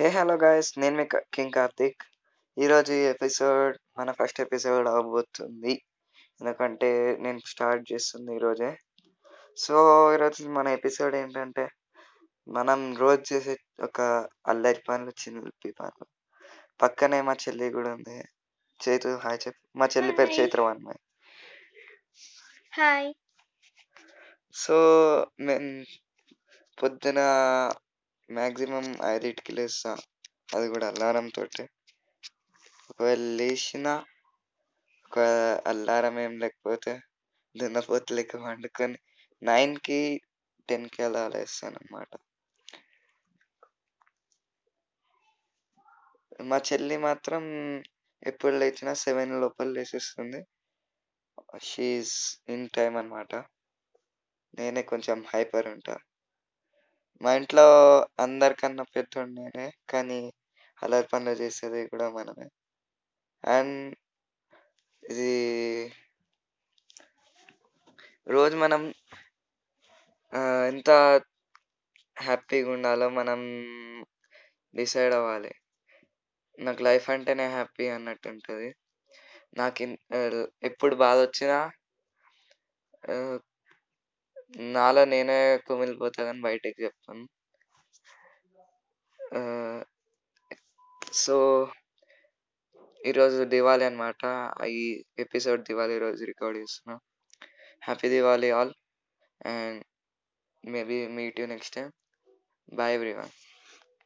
Hey hello guys నేను మీ king Karthik ఈరోజు ఈ ఎపిసోడ్ మన ఫస్ట్ ఎపిసోడ్ అవబోతుంది. ఎందుకంటే నేను స్టార్ట్ చేస్తుంది ఈరోజే. సో ఈరోజు మన ఎపిసోడ్ ఏంటంటే మనం రోజు చేసే ఒక అల్లరి పనులు చిలిపి పనులు. పక్కనే మా చెల్లి కూడా ఉంది. చైతు హాయ్ చెప్పు మా చెల్లి పేరు. చైత్ర అమ్మాయి హాయ్ సో నేను పొద్దున మ్యాక్సిమం ఐదింటికి లేస్తా. అది కూడా అల్లారం తోటి ఒకవేళ లేచిన ఒక అల్లారం ఏం లేకపోతే దున్నపోతు లెక్క వండుకొని నైన్కి టెన్కి అలా లేస్తాను అనమాట మా చెల్లి మాత్రం ఎప్పుడు లేచినా సెవెన్ లోపల లేచేస్తుంది షీఈస్ ఇన్ టైం అన్నమాట. నేనే కొంచెం హైపర్ ఉంటా. మా ఇంట్లో అందరికన్నా పెద్దోడు నేనే కానీ అల్లరి పనులు చేసేది కూడా మనమే. అండ్ ఇది రోజు మనం ఎంత హ్యాపీగా ఉండాలో మనం డిసైడ్ అవ్వాలి. నాకు లైఫ్ అంటేనే హ్యాపీ అన్నట్టు ఉంటుంది. నాకు ఇన్- ఎప్పుడు బాధ వచ్చినా నాలో నేనే కుమిలిపోతా బయటకు బయటికి చెప్తాను. సో ఈరోజు దివాళీ అనమాట ఈ ఎపిసోడ్ దివాళీ రోజు రికార్డ్ చేస్తున్నా. Happy Diwali all. And maybe meet you next time. Bye everyone.